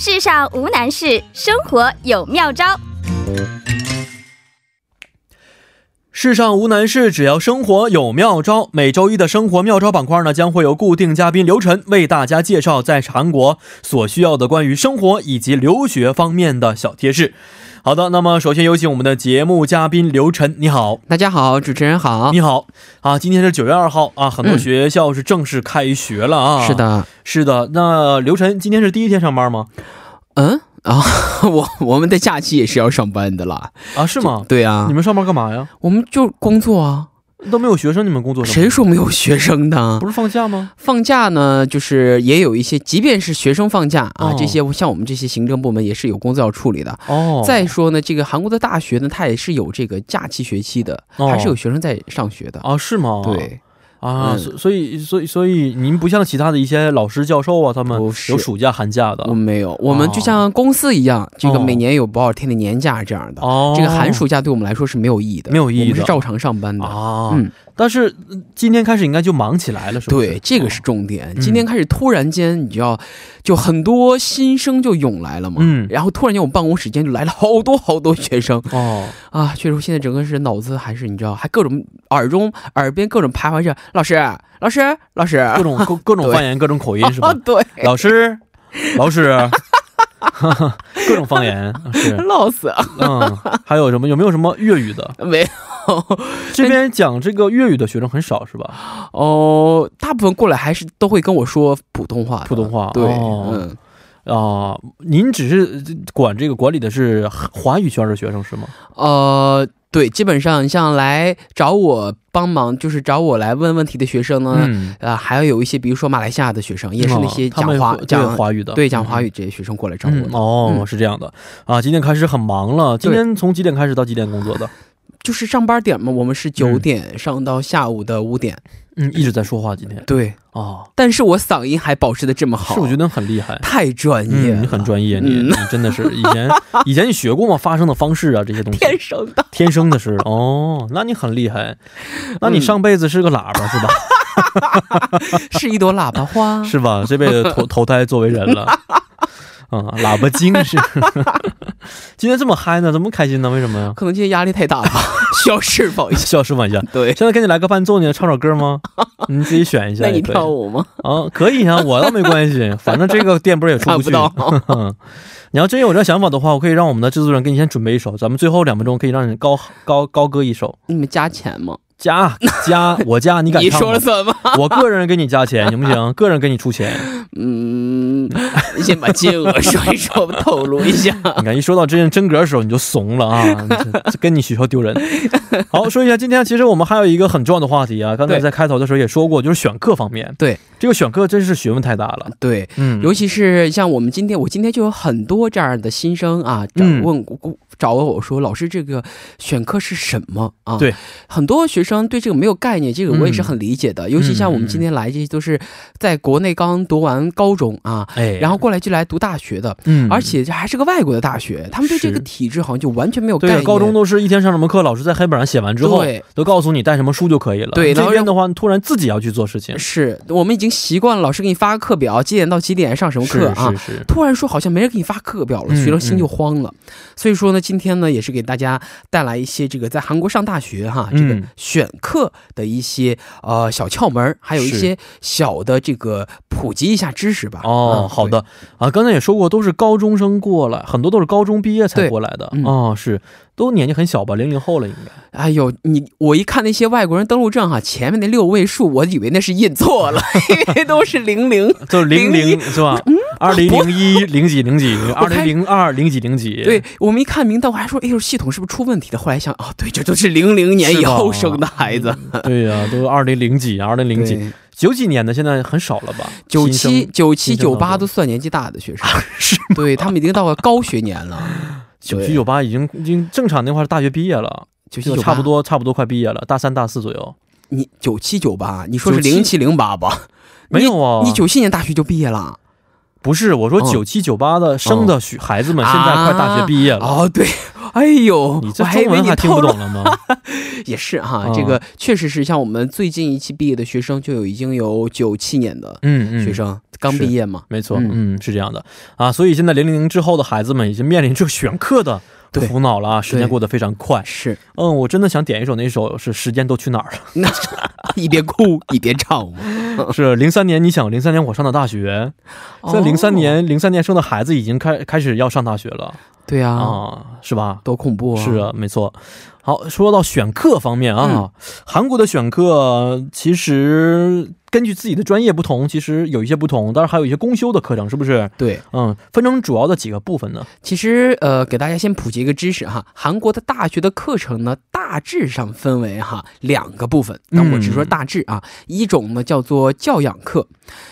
世上无难事，生活有妙招。世上无难事，只要生活有妙招。每周一的生活妙招板块呢，将会有固定嘉宾刘晨为大家介绍在韩国所需要的关于生活以及留学方面的小贴士。好的，那么首先有请我们的节目嘉宾刘晨，你好，大家好，主持人好，你好啊，今天是九月二号啊，很多学校是正式开学了啊，是的，是的，那刘晨今天是第一天上班吗？嗯啊，我我们的假期也是要上班的啦，啊，是吗？对啊，你们上班干嘛呀？我们就工作啊。都没有学生，你们工作谁说没有学生的？不是放假吗？放假呢，就是也有一些，即便是学生放假啊，这些像我们这些行政部门也是有工作要处理的。哦，再说呢，这个韩国的大学呢，它也是有这个假期学期的，还是有学生在上学的。啊，是吗？对。啊，所以所以所以您不像其他的一些老师教授啊，他们有暑假寒假的，我们没有，我们就像公司一样，这个每年有多少天的年假这样的。哦，这个寒暑假对我们来说是没有意义的，没有意义的，是照常上班的啊。嗯。但是今天开始应该就忙起来了，是吧？对，这个是重点。今天开始突然间，你就要就很多新生就涌来了嘛。嗯。然后突然间，我们办公室间就来了好多好多学生。哦。啊，确实，现在整个是脑子还是你知道，还各种耳中耳边各种徘徊着，老师，老师，老师，各种各各种方言，各种口音是吧？对。老师，老师。各种方言，是 老死。嗯，还有什么？有没有什么粤语的？没有。这边讲这个粤语的学生很少，是吧？哦，大部分过来还是都会跟我说普通话。普通话，对，嗯啊，您只是管这个管理的是华语圈的学生是吗？呃。对，基本上像来找我帮忙，就是找我来问问题的学生呢，啊，还要有一些，比如说马来西亚的学生，也是那些讲华讲华语的，对，讲华语这些学生过来找我。哦，是这样的啊，今天开始很忙了。今天从几点开始到几点工作的？就是上班点嘛，我们是九点上到下午的五点。嗯，一直在说话今天。对。哦，但是我嗓音还保持的这么好，是我觉得很厉害，太专业，你很专业，你你真的是以前 以前你学过吗？发声的方式啊，这些东西？天生的，天生的是哦，那你很厉害，那你上辈子是个喇叭是吧？是一朵喇叭花。是吧？这辈子投投胎作为人了。啊，喇叭精是，今天这么嗨呢，这么开心呢？为什么呀？可能今天压力太大了，需要释放一下，需要释放一下。对，现在给你来个伴奏，你唱首歌吗？你自己选一下。那你跳舞吗？啊，可以啊，我倒没关系，反正这个电波也出不去。你要真有这想法的话，我可以让我们的制作人给你先准备一首，咱们最后两分钟可以让你高高高歌一首。你们加钱吗？加加我加，你敢唱？你说了算吗？我个人给你加钱行不行？个人给你出钱。嗯，你先把金额说一说，透露一下。你看，一说到这些真格的时候，你就怂了啊！跟你学校丢人。好，说一下今天，其实我们还有一个很重要的话题啊。刚才在开头的时候也说过，就是选课方面。对，这个选课真是学问太大了。对，嗯，尤其是像我们今天，我今天就有很多这样的新生啊，问找我说：“老师，这个选课是什么啊？”对，很多学生对这个没有概念，这个我也是很理解的。尤其像我们今天来，这些都是在国内刚读完高中啊，哎，然后过来就来读大学的，嗯，而且这还是个外国的大学，他们对这个体制好像就完全没有概念。高中都是一天上什么课，老师在黑板上写完之后，对，都告诉你带什么书就可以了。对，这边的话，突然自己要去做事情，是我们已经习惯了，老师给你发个课表，几点到几点上什么课啊？是是。突然说好像没人给你发课表了，学生心就慌了。所以说呢，今天呢也是给。大家带来一些这个在韩国上大学哈，这个选课的一些呃小窍门，还有一些小的这个普及一下知识吧。哦，好的。啊，刚才也说过，都是高中生过来，很多都是高中毕业才过来的。啊，是。都年纪很小吧，零零后了应该。哎呦，你我一看那些外国人登录证哈，前面那六位数，我以为那是印错了，因为都是零零，就是零零是吧？嗯二零零一零几零几，二零零二零几零几。对我们一看名单，我还说，哎呦，系统是不是出问题了？后来想，哦，对，这都是零零年以后生的孩子。对呀，都二零零几，二零零几，九几年的现在很少了吧？九七、九七、九八都算年纪大的学生，是，对他们已经到了高学年了。九七九八已经已经正常那块大学毕业了，九七差不多差不多快毕业了，大三大四左右。你九七九八，你说是零七零八吧？没有啊，你九七年大学就毕业了？不是，我说九七九八的生的学孩子们现在快大学毕业了。哦，对，哎呦，你这中文还听不懂了吗？也是哈，这个确实是像我们最近一期毕业的学生，就有已经有九七年的嗯学生刚毕业嘛，没错，嗯，是这样的。啊，所以现在零零之后的孩子们已经面临这个选课的。苦恼了啊！时间过得非常快。是，嗯，我真的想点一首那首是《时间都去哪儿了》，那一边哭一边唱。是零三年，你想零三年我上的大学，在零三年零三年生的孩子已经开开始要上大学了。对呀，啊，是吧？多恐怖啊！是啊，没错。好，说到选课方面啊，韩国的选课其实。根据自己的专业不同，其实有一些不同，当然还有一些公修的课程，是不是？对，嗯，分成主要的几个部分呢？其实，呃，给大家先普及一个知识哈，韩国的大学的课程呢，大致上分为哈两个部分，那我只说大致啊，一种呢叫做教养课。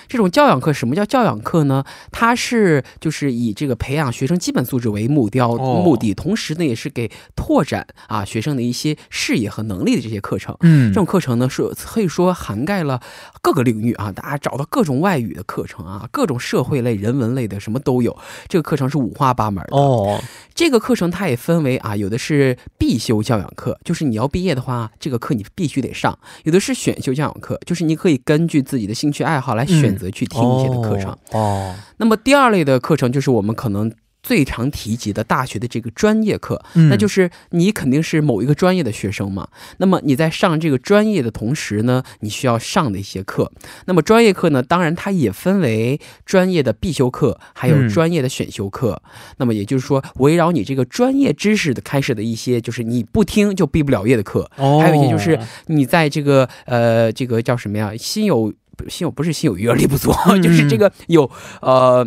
这种教养课，什么叫教养课呢？它是就是以这个培养学生基本素质为目标目的，同时呢也是给拓展啊学生的一些视野和能力的这些课程。嗯，这种课程呢是可以说涵盖了各个领域啊，大家找到各种外语的课程啊，各种社会类、人文类的什么都有。这个课程是五花八门的哦。这个课程它也分为啊，有的是必修教养课，就是你要毕业的话，这个课你必须得上；有的是选修教养课，就是你可以根据自己的兴趣爱好来选。择去听一些的课程哦，那么第二类的课程就是我们可能。最常提及的大学的这个专业课，那就是你肯定是某一个专业的学生嘛。那么你在上这个专业的同时呢，你需要上的一些课。那么专业课呢，当然它也分为专业的必修课，还有专业的选修课。那么也就是说，围绕你这个专业知识的开始的一些，就是你不听就毕不了业的课。哦，还有一些就是你在这个呃，这个叫什么呀？心有心有不是心有余而力不足，就是这个有呃。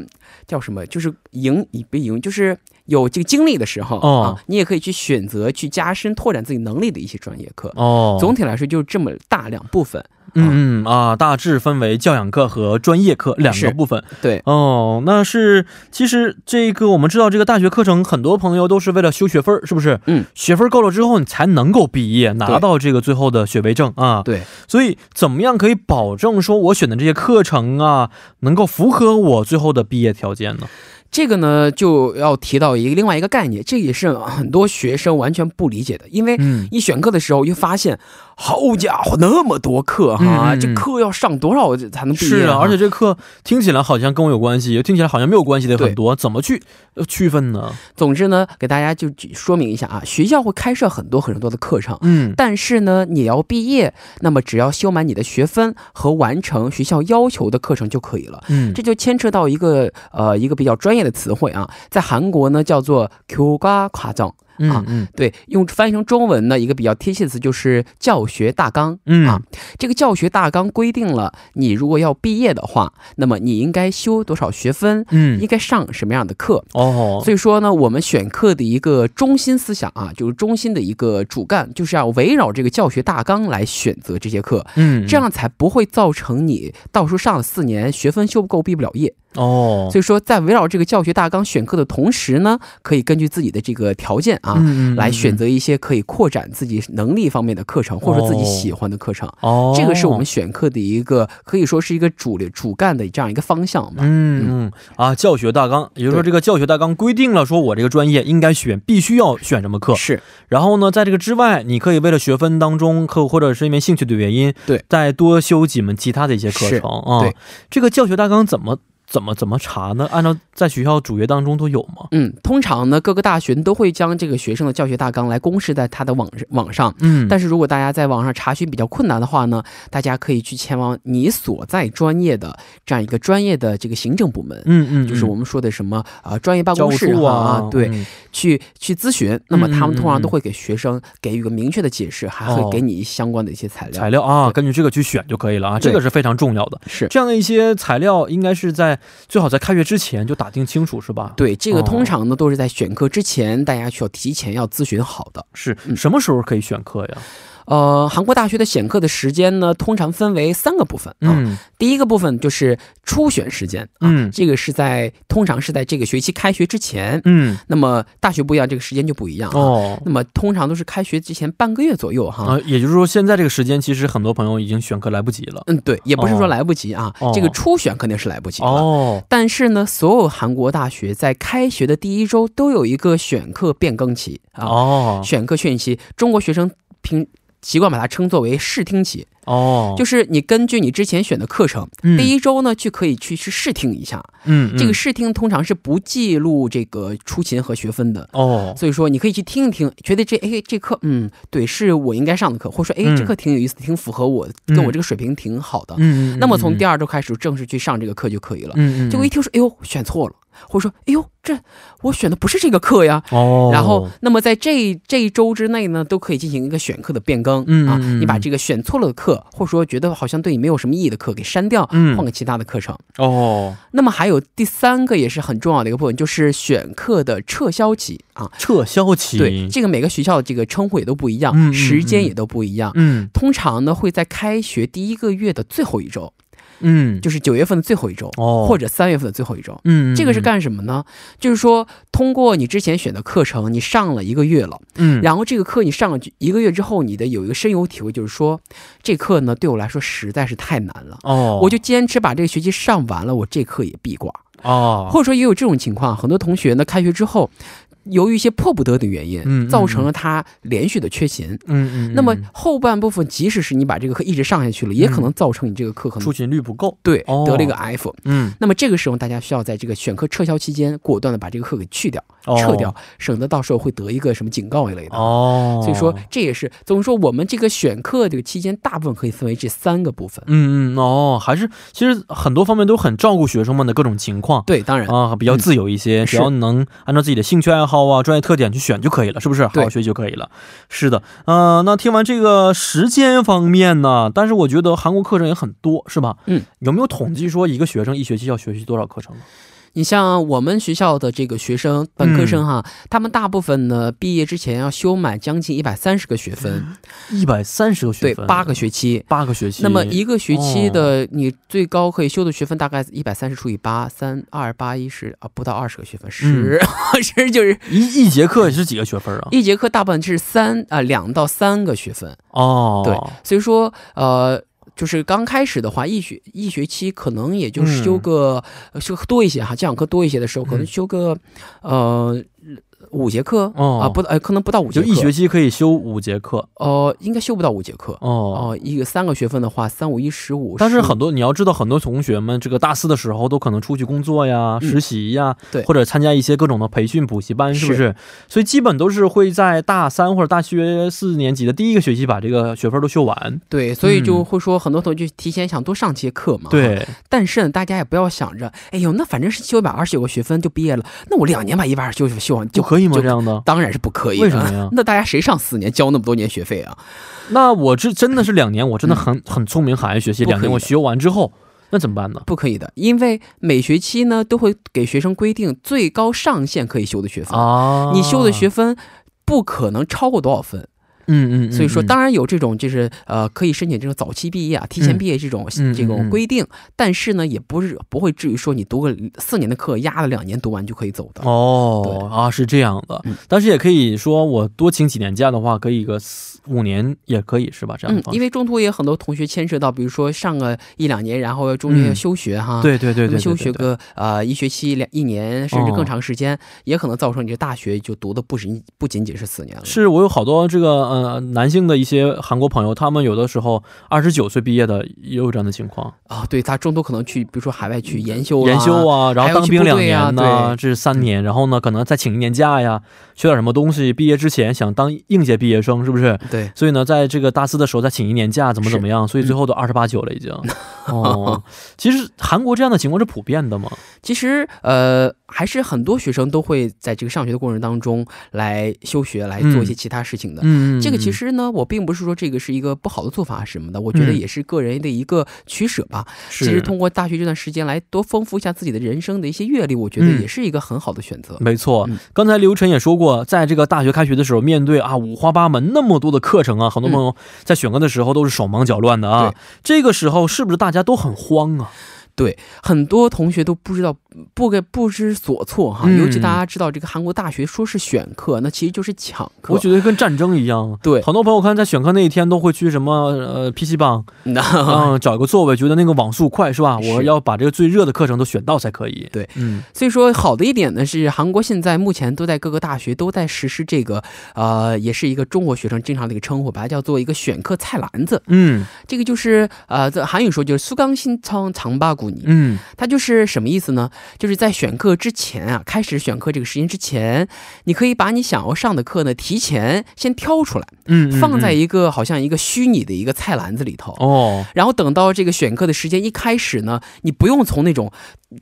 叫什么？就是赢以不赢，就是有这个经历的时候啊，你也可以去选择去加深拓展自己能力的一些专业课。哦，总体来说就是这么大两部分。嗯啊，大致分为教养课和专业课两个部分。对哦，那是其实这个我们知道，这个大学课程很多朋友都是为了修学分，是不是？嗯，学分够了之后，你才能够毕业，拿到这个最后的学位证啊。对，所以怎么样可以保证说我选的这些课程啊，能够符合我最后的毕业条件呢？这个呢，就要提到一个另外一个概念，这也是很多学生完全不理解的，因为一选课的时候又发现。好家伙，那么多课哈，这课要上多少才能毕业？是啊，而且这课听起来好像跟我有关系，又听起来好像没有关系的很多，怎么去区分呢？总之呢，给大家就说明一下啊，学校会开设很多很多的课程，嗯，但是呢，你要毕业，那么只要修满你的学分和完成学校要求的课程就可以了，嗯，这就牵扯到一个呃一个比较专业的词汇啊，在韩国呢叫做교과夸张。啊，嗯，对，用翻译成中文呢，一个比较贴切的词就是教学大纲。嗯啊，这个教学大纲规定了，你如果要毕业的话，那么你应该修多少学分？嗯，应该上什么样的课？哦，所以说呢，我们选课的一个中心思想啊，就是中心的一个主干，就是要围绕这个教学大纲来选择这些课。嗯，这样才不会造成你到时候上了四年学分修不够，毕不了业。哦，所以说在围绕这个教学大纲选课的同时呢，可以根据自己的这个条件啊，来选择一些可以扩展自己能力方面的课程，或者说自己喜欢的课程。哦，这个是我们选课的一个可以说是一个主流主干的这样一个方向吧。嗯嗯啊，教学大纲，也就是说这个教学大纲规定了，说我这个专业应该选，必须要选什么课。是，然后呢，在这个之外，你可以为了学分当中课，或者是因为兴趣的原因，对，再多修几门其他的一些课程啊。对，这个教学大纲怎么？怎么怎么查呢？按照在学校主页当中都有吗？嗯，通常呢，各个大学都会将这个学生的教学大纲来公示在他的网网上。嗯，但是如果大家在网上查询比较困难的话呢，大家可以去前往你所在专业的这样一个专业的这个行政部门。嗯嗯，就是我们说的什么啊专业办公室啊，对，去去咨询。那么他们通常都会给学生给予个明确的解释，还会给你相关的一些材料。材料啊，根据这个去选就可以了啊，这个是非常重要的。是这样的一些材料，应该是在。最好在开学之前就打听清楚，是吧？对，这个通常呢都是在选课之前，大家需要提前要咨询好的。是什么时候可以选课呀？呃，韩国大学的选课的时间呢，通常分为三个部分啊。第一个部分就是初选时间，嗯，这个是在通常是在这个学期开学之前，嗯，那么大学不一样，这个时间就不一样哦。那么通常都是开学之前半个月左右哈。啊，也就是说现在这个时间其实很多朋友已经选课来不及了。嗯，对，也不是说来不及啊，这个初选肯定是来不及了。哦，但是呢，所有韩国大学在开学的第一周都有一个选课变更期啊。哦，选课训期，中国学生平。习惯把它称作为试听期哦，就是你根据你之前选的课程，第一周呢去可以去去试听一下。嗯，这个试听通常是不记录这个出勤和学分的。哦，所以说你可以去听一听，觉得这哎这课嗯对是我应该上的课，或者说哎这课挺有意思，挺符合我跟我这个水平挺好的。嗯，那么从第二周开始正式去上这个课就可以了。嗯嗯，结果一听说哎呦选错了。或者说，哎呦，这我选的不是这个课呀。哦。然后，那么在这这一周之内呢，都可以进行一个选课的变更。嗯啊，你把这个选错了的课，或者说觉得好像对你没有什么意义的课给删掉，换个其他的课程。哦。那么还有第三个也是很重要的一个部分，就是选课的撤销期啊。撤销期。对，这个每个学校的这个称呼也都不一样，时间也都不一样。嗯。通常呢会在开学第一个月的最后一周。嗯，就是九月份的最后一周，哦，或者三月份的最后一周，嗯，这个是干什么呢？就是说，通过你之前选的课程，你上了一个月了，嗯，然后这个课你上了一个月之后，你的有一个深有体会，就是说，这课呢对我来说实在是太难了，哦，我就坚持把这个学期上完了，我这课也必挂，哦，或者说也有这种情况，很多同学呢开学之后。由于一些迫不得的原因，造成了他连续的缺勤。嗯嗯。那么后半部分，即使是你把这个课一直上下去了，也可能造成你这个课可能出勤率不够。对，得了一个 F。嗯。那么这个时候，大家需要在这个选课撤销期间，果断的把这个课给去掉、撤掉，省得到时候会得一个什么警告一类的。哦。所以说，这也是总说我们这个选课这个期间，大部分可以分为这三个部分。嗯嗯。哦，还是其实很多方面都很照顾学生们的各种情况。对，当然啊，比较自由一些，只要能按照自己的兴趣爱好。啊，专业特点去选就可以了，是不是？好好学习就可以了。是的，嗯，那听完这个时间方面呢？但是我觉得韩国课程也很多，是吧？嗯，有没有统计说一个学生一学期要学习多少课程呢？你像我们学校的这个学生，本科生哈，他们大部分呢毕业之前要修满将近一百三十个学分，一百三十个学分，对，八个学期，八个学期。那么一个学期的你最高可以修的学分大概一百三十除以八，三二八一十啊，不到二十个学分，十 十就是一一节课是几个学分啊？一节课大部分是三啊两到三个学分哦，对，所以说呃。就是刚开始的话，一学一学期可能也就修个修多一些哈，讲课多一些的时候，可能修个呃。五节课？哦。啊不哎可能不到五节课，就一学期可以修五节课。哦，应该修不到五节课。哦。哦，一个三个学分的话，三五一十五。但是很多你要知道，很多同学们这个大四的时候都可能出去工作呀、实习呀，对，或者参加一些各种的培训补习班，是不是？所以基本都是会在大三或者大学四年级的第一个学期把这个学分都修完。对，所以就会说很多同学提前想多上些课嘛。对，但是呢，大家也不要想着，哎呦，那反正是修一百二十九个学分就毕业了，那我两年把一百二十九修完就可以吗？这样的？当然是不可以，为什么呀？那大家谁上四年交那么多年学费啊？那我这真的是两年，我真的很很聪明，很爱学习。两年我学完之后，那怎么办呢？不可以的，因为每学期呢都会给学生规定最高上限可以修的学分啊，你修的学分不可能超过多少分。嗯嗯，所以说当然有这种就是呃可以申请这种早期毕业啊、提前毕业这种这种规定，但是呢也不是不会至于说你读个四年的课压了两年读完就可以走的哦。啊是这样的，但是也可以说我多请几年假的话，可以个四五年也可以是吧？这样，因为中途也很多同学牵涉到，比如说上个一两年，然后中间要休学哈，对对对对，休学个呃一学期两一年甚至更长时间，也可能造成你这大学就读的不仅不仅仅是四年了。是我有好多这个呃。呃，男性的一些韩国朋友，他们有的时候二十九岁毕业的也有这样的情况啊。对他中途可能去，比如说海外去研修研修啊，然后当兵两年呢，这是三年，然后呢，可能再请一年假呀，学点什么东西，毕业之前想当应届毕业生，是不是？对。所以呢，在这个大四的时候再请一年假，怎么怎么样？所以最后都二十八九了已经。哦，其实韩国这样的情况是普遍的吗？其实呃。还是很多学生都会在这个上学的过程当中来休学，来做一些其他事情的。嗯，这个其实呢，我并不是说这个是一个不好的做法什么的，我觉得也是个人的一个取舍吧。其实通过大学这段时间来多丰富一下自己的人生的一些阅历，我觉得也是一个很好的选择。没错，刚才刘晨也说过，在这个大学开学的时候，面对啊五花八门那么多的课程啊，很多朋友在选课的时候都是手忙脚乱的啊。这个时候是不是大家都很慌啊？对，很多同学都不知道。不给不知所措哈，尤其大家知道这个韩国大学说是选课，那其实就是抢课。我觉得跟战争一样。对，很多朋友看在选课那一天都会去什么呃 PC 帮，嗯，找一个座位，觉得那个网速快是吧？我要把这个最热的课程都选到才可以。对，嗯，所以说好的一点呢是韩国现在目前都在各个大学都在实施这个，呃，也是一个中国学生经常的一个称呼，把它叫做一个选课菜篮子。嗯，这个就是呃，这韩语说就是苏刚新仓长巴古尼。嗯，它就是什么意思呢？就是在选课之前啊，开始选课这个时间之前，你可以把你想要上的课呢提前先挑出来，嗯，放在一个好像一个虚拟的一个菜篮子里头哦，然后等到这个选课的时间一开始呢，你不用从那种。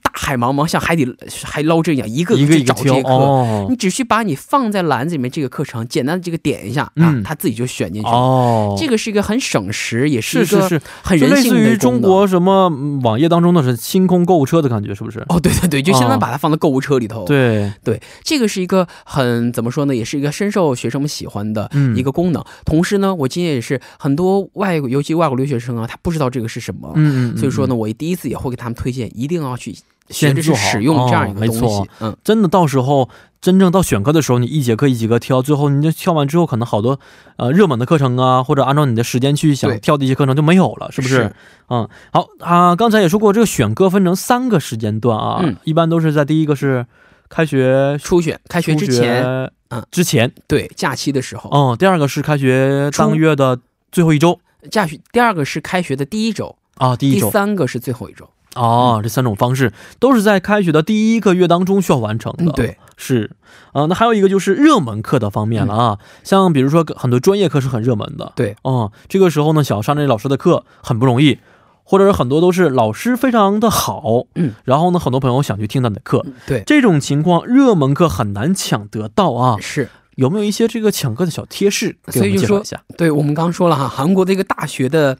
大海茫茫，像海底海捞针一样，一个一个找这些课，你只需把你放在篮子里面这个课程，简单的这个点一下啊，它自己就选进去。哦，这个是一个很省时，也是一个很人性的。类似于中国什么网页当中的是清空购物车的感觉，是不是？哦，对对对，就相当于把它放在购物车里头。对对，这个是一个很怎么说呢，也是一个深受学生们喜欢的一个功能。同时呢，我今天也是很多外，尤其外国留学生啊，他不知道这个是什么，嗯，所以说呢，我第一次也会给他们推荐，一定要去。先去使用这样一个东西，嗯，真的到时候真正到选课的时候，你一节课一节课挑，最后你就挑完之后，可能好多呃热门的课程啊，或者按照你的时间去想挑的一些课程就没有了，是不是？嗯，好啊，刚才也说过，这个选课分成三个时间段啊，一般都是在第一个是开学初选，开学之前，嗯，之前。对假期的时候，嗯，第二个是开学当月的最后一周，假期第二个是开学的第一周。啊，第一周，第三个是最后一周。哦，这三种方式都是在开学的第一个月当中需要完成的。对，是，啊，那还有一个就是热门课的方面了啊，像比如说很多专业课是很热门的。对，哦，这个时候呢，想要上这老师的课很不容易，或者是很多都是老师非常的好，嗯，然后呢，很多朋友想去听他的课。对，这种情况，热门课很难抢得到啊。是，有没有一些这个抢课的小贴士？所以就说，对我们刚刚说了哈，韩国的一个大学的。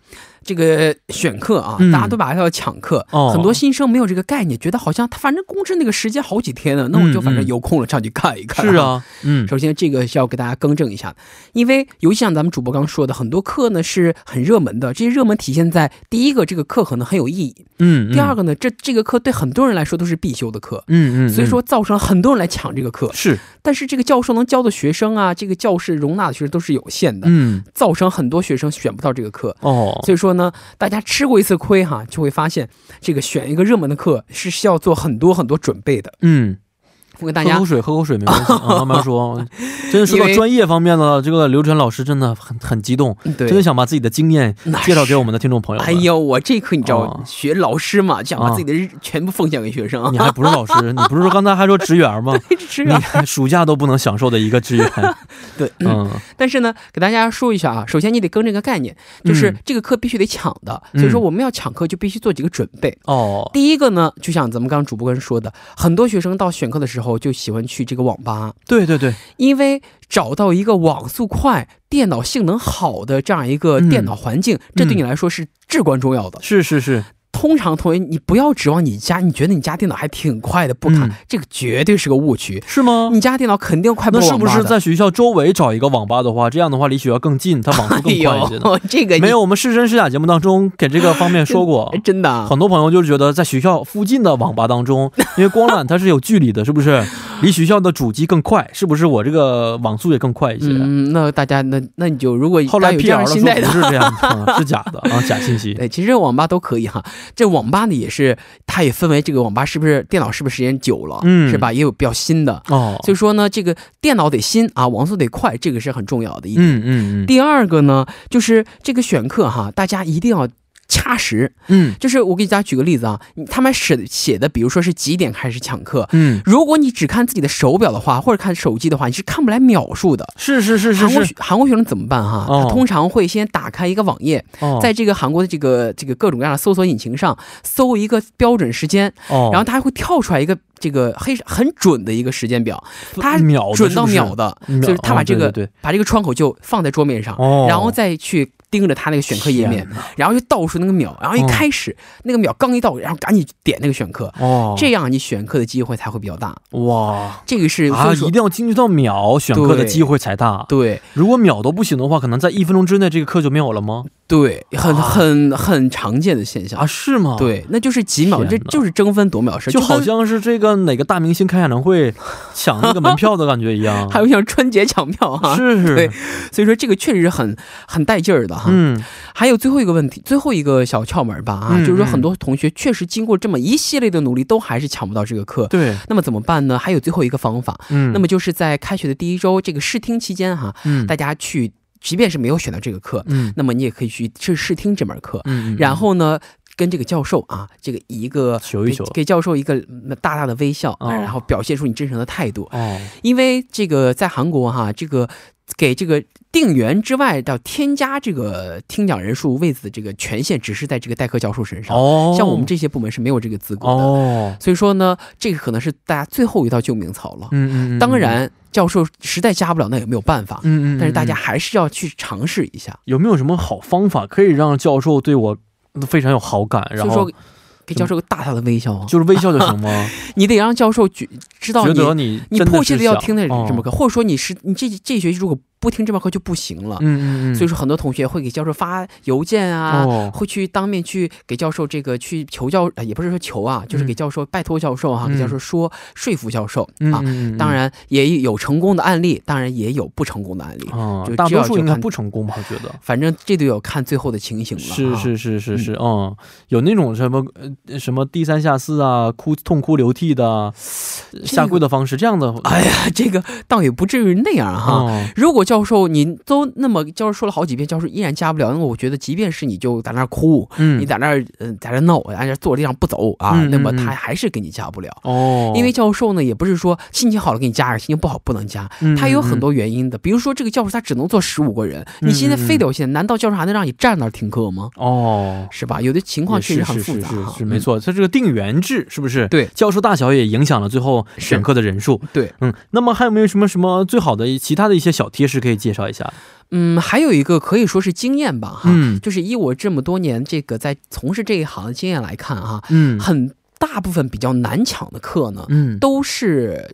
这个选课啊，大家都把它叫抢课，很多新生没有这个概念，觉得好像他反正公示那个时间好几天呢，那我就反正有空了上去看一看。是啊，嗯，首先这个需要给大家更正一下，因为尤其像咱们主播刚说的，很多课呢是很热门的，这些热门体现在第一个，这个课可能很有意义，嗯，第二个呢，这这个课对很多人来说都是必修的课，嗯嗯，所以说造成很多人来抢这个课，是，但是这个教授能教的学生啊，这个教室容纳的学生都是有限的，嗯，造成很多学生选不到这个课，哦，所以说呢，大家。吃过一次亏哈，就会发现这个选一个热门的课是需要做很多很多准备的。嗯。我给大家喝口水，喝口水没关系，慢慢说。真的说到专业方面的，这个刘晨老师真的很很激动，真的想把自己的经验介绍给我们的听众朋友。哎呦，我这课你知道，学老师嘛，想把自己的全部奉献给学生。你还不是老师？你不是说刚才还说职员吗？职员，暑假都不能享受的一个职员。对，嗯。但是呢，给大家说一下啊，首先你得跟这个概念，就是这个课必须得抢的。所以说我们要抢课，就必须做几个准备。哦。第一个呢，就像咱们刚刚主播跟说的，很多学生到选课的时候。就喜欢去这个网吧，对对对，因为找到一个网速快、电脑性能好的这样一个电脑环境，这对你来说是至关重要的。是是是。通常同学，你不要指望你家，你觉得你家电脑还挺快的，不卡，这个绝对是个误区，是吗？你家电脑肯定快不那是不是在学校周围找一个网吧的话，这样的话离学校更近，它网速更快一些？这个没有，我们是真是假节目当中给这个方面说过，真的，很多朋友就是觉得在学校附近的网吧当中，因为光缆它是有距离的，是不是？离学校的主机更快，是不是？我这个网速也更快一些。嗯，那大家那那你就如果后来有这样心态的，是这样的，是假的啊，假信息。对，其实网吧都可以哈，这网吧呢也。也是，它也分为这个网吧是不是电脑是不是时间久了，嗯，是吧？也有比较新的哦。所以说呢，这个电脑得新啊，网速得快，这个是很重要的一点。嗯嗯嗯。第二个呢，就是这个选课哈，大家一定要掐时，嗯，就是我给大家举个例子啊，他们写写的，比如说是几点开始抢课，嗯，如果你只看自己的手表的话，或者看手机的话，你是看不来秒数的。是是是是。韩国韩国学生怎么办哈？他通常会先打开一个网页，在这个韩国的这个这个各种各样的搜索引擎上搜一个标准时间，然后他还会跳出来一个这个黑很准的一个时间表，他准到秒的，就是他把这个把这个窗口就放在桌面上，然后再去。盯着他那个选课页面，然后就倒数那个秒，然后一开始那个秒刚一到，然后赶紧点那个选课，哦，这样你选课的机会才会比较大。哇，这个是啊，一定要精确到秒选课的机会才大。对，如果秒都不行的话，可能在一分钟之内这个课就没有了吗？对，很很很常见的现象。啊，是吗？对，那就是几秒，这就是争分夺秒事，就好像是这个哪个大明星开演唱会抢那个门票的感觉一样，还有像春节抢票哈，是是，对，所以说这个确实是很很带劲儿的哈。嗯，还有最后一个问题，最后一个小窍门吧啊，就是说很多同学确实经过这么一系列的努力，都还是抢不到这个课。对，那么怎么办呢？还有最后一个方法，嗯，那么就是在开学的第一周这个试听期间哈，嗯，大家去。即便是没有选到这个课，嗯，那么你也可以去试试听这门课，嗯，然后呢，跟这个教授啊，这个一个求一求，给教授一个大大的微笑啊，然后表现出你真诚的态度，哦，因为这个在韩国哈，这个给这个定员之外到添加这个听讲人数位子的这个权限，只是在这个代课教授身上，哦，像我们这些部门是没有这个资格的，哦，所以说呢，这个可能是大家最后一道救命草了，嗯嗯，当然。教授实在加不了，那也没有办法。嗯嗯，但是大家还是要去尝试一下。有没有什么好方法可以让教授对我非常有好感？然后给教授个大大的微笑，就是微笑就行吗？你得让教授觉知道你你迫切的要听的什么课，或者说你是你这这学期如果。不听这门课就不行了，嗯嗯嗯，所以说很多同学会给教授发邮件啊，会去当面去给教授这个去求教，也不是说求啊，就是给教授拜托教授哈，给教授说说服教授啊。当然也有成功的案例，当然也有不成功的案例，就大多数应该不成功吧？我觉得，反正这都有看最后的情形了。是是是是是，嗯，有那种什么什么低三下四啊，哭痛哭流涕的下跪的方式，这样的。哎呀，这个倒也不至于那样哈。如果教授，你都那么教授说了好几遍，教授依然加不了，那么我觉得，即便是你就在那儿哭，嗯，你在那儿嗯在那闹，在那坐地上不走啊，那么他还是给你加不了哦。因为教授呢，也不是说心情好了给你加，心情不好不能加，他有很多原因的。比如说这个教授他只能坐十五个人，你现在非得要现在，难道教授还能让你站那儿听课吗？哦，是吧？有的情况确实很复杂，是没错。他这个定员制是不是？对，教授大小也影响了最后选课的人数。对，嗯，那么还有没有什么什么最好的其他的一些小贴士可以介绍？一下，嗯，还有一个可以说是经验吧，哈，就是以我这么多年这个在从事这一行的经验来看，哈，嗯，很大部分比较难抢的课呢，嗯，都是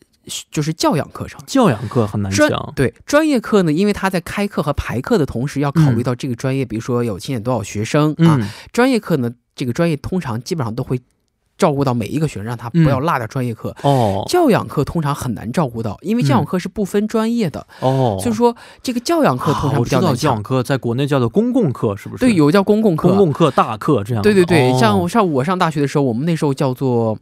就是教养课程，教养课很难抢，对，专业课呢，因为他在开课和排课的同时要考虑到这个专业，比如说有今年多少学生啊，专业课呢，这个专业通常基本上都会。照顾到每一个学生，让他不要落掉专业课。哦，教养课通常很难照顾到，因为教养课是不分专业的。哦，所以说这个教养课通常比较难。我知道教养课在国内叫做公共课，是不是？对，有叫公共课、公共课、大课这样。对对对，像我上我上大学的时候，我们那时候叫做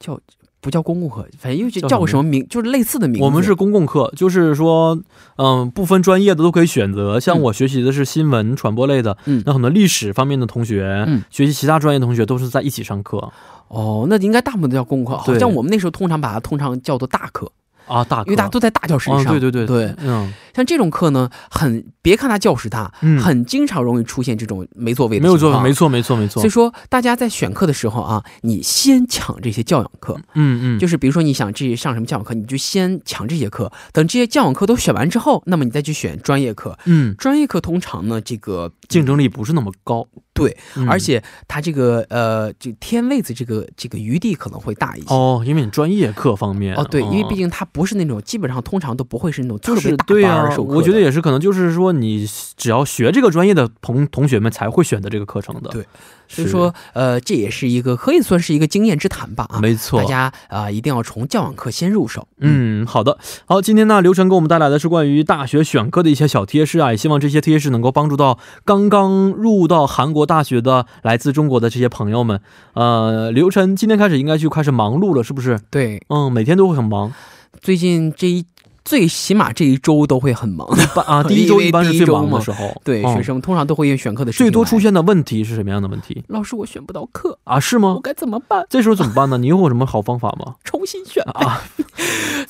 叫不叫公共课，反正又叫个什么名，就是类似的名字。我们是公共课，就是说，嗯，不分专业的都可以选择。像我学习的是新闻传播类的，嗯，那很多历史方面的同学，嗯，学习其他专业同学都是在一起上课。哦，那应该大部分都叫公共课，好像我们那时候通常把它通常叫做大课。啊，大，因为大家都在大教室里上，对对对对，嗯，像这种课呢，很别看它教室大，嗯，很经常容易出现这种没座位的，没有座位，没错没错没错。所以说，大家在选课的时候啊，你先抢这些教养课，嗯嗯，就是比如说你想这上什么教养课，你就先抢这些课，等这些教养课都选完之后，那么你再去选专业课，嗯，专业课通常呢，这个竞争力不是那么高。对，而且他这个呃，这天位子这个这个余地可能会大一些。哦，因为你专业课方面哦，对，因为毕竟他不是那种基本上通常都不会是那种特别大班授课，我觉得也是可能就是说你只要学这个专业的同同学们才会选择这个课程的，对。所以说，呃，这也是一个可以算是一个经验之谈吧啊，没错，大家啊一定要从教养课先入手。嗯，好的，好，今天呢，刘晨给我们带来的是关于大学选课的一些小贴士啊，也希望这些贴士能够帮助到刚刚入到韩国大学的来自中国的这些朋友们。呃，刘晨今天开始应该就开始忙碌了，是不是？对，嗯，每天都会很忙。最近这一。最起码这一周都会很忙啊。第一周一般是最忙的时候，对学生通常都会因为选课的最多出现的问题是什么样的问题？老师，我选不到课啊？是吗？我该怎么办？这时候怎么办呢？你有什么好方法吗？重新选啊！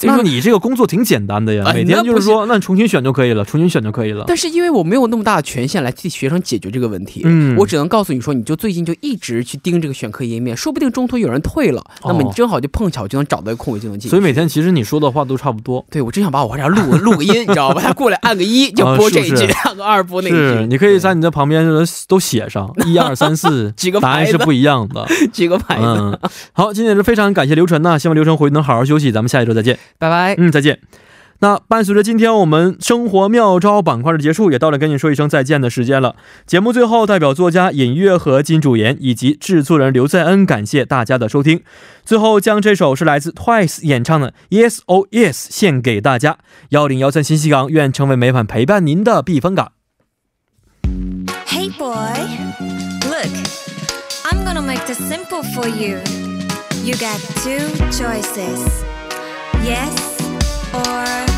那你这个工作挺简单的呀，每天就是说，那你重新选就可以了，重新选就可以了。但是因为我没有那么大的权限来替学生解决这个问题，嗯，我只能告诉你说，你就最近就一直去盯这个选课页面，说不定中途有人退了，那么你正好就碰巧就能找到一个空位就能进。所以每天其实你说的话都差不多。对，我真想把我这录录个音，你知道吧？他过来按个一 就播这一句，按个二播那一句。是，你可以在你的旁边都写上一二三四，几个答案是不一样的，几个牌子。好，今天是非常感谢刘晨呐，希望刘晨回去能好好休息，咱们下一周再见，拜拜。嗯，再见。那伴随着今天我们生活妙招板块的结束，也到了跟你说一声再见的时间了。节目最后，代表作家尹月和金主妍以及制作人刘在恩，感谢大家的收听。最后将这首是来自 Twice 演唱的 Yes Oh Yes 献给大家。幺零幺三新西港，愿成为每晚陪伴您的避风港。Hey boy, look, I'm gonna make this simple for you. You got two choices, yes. Or...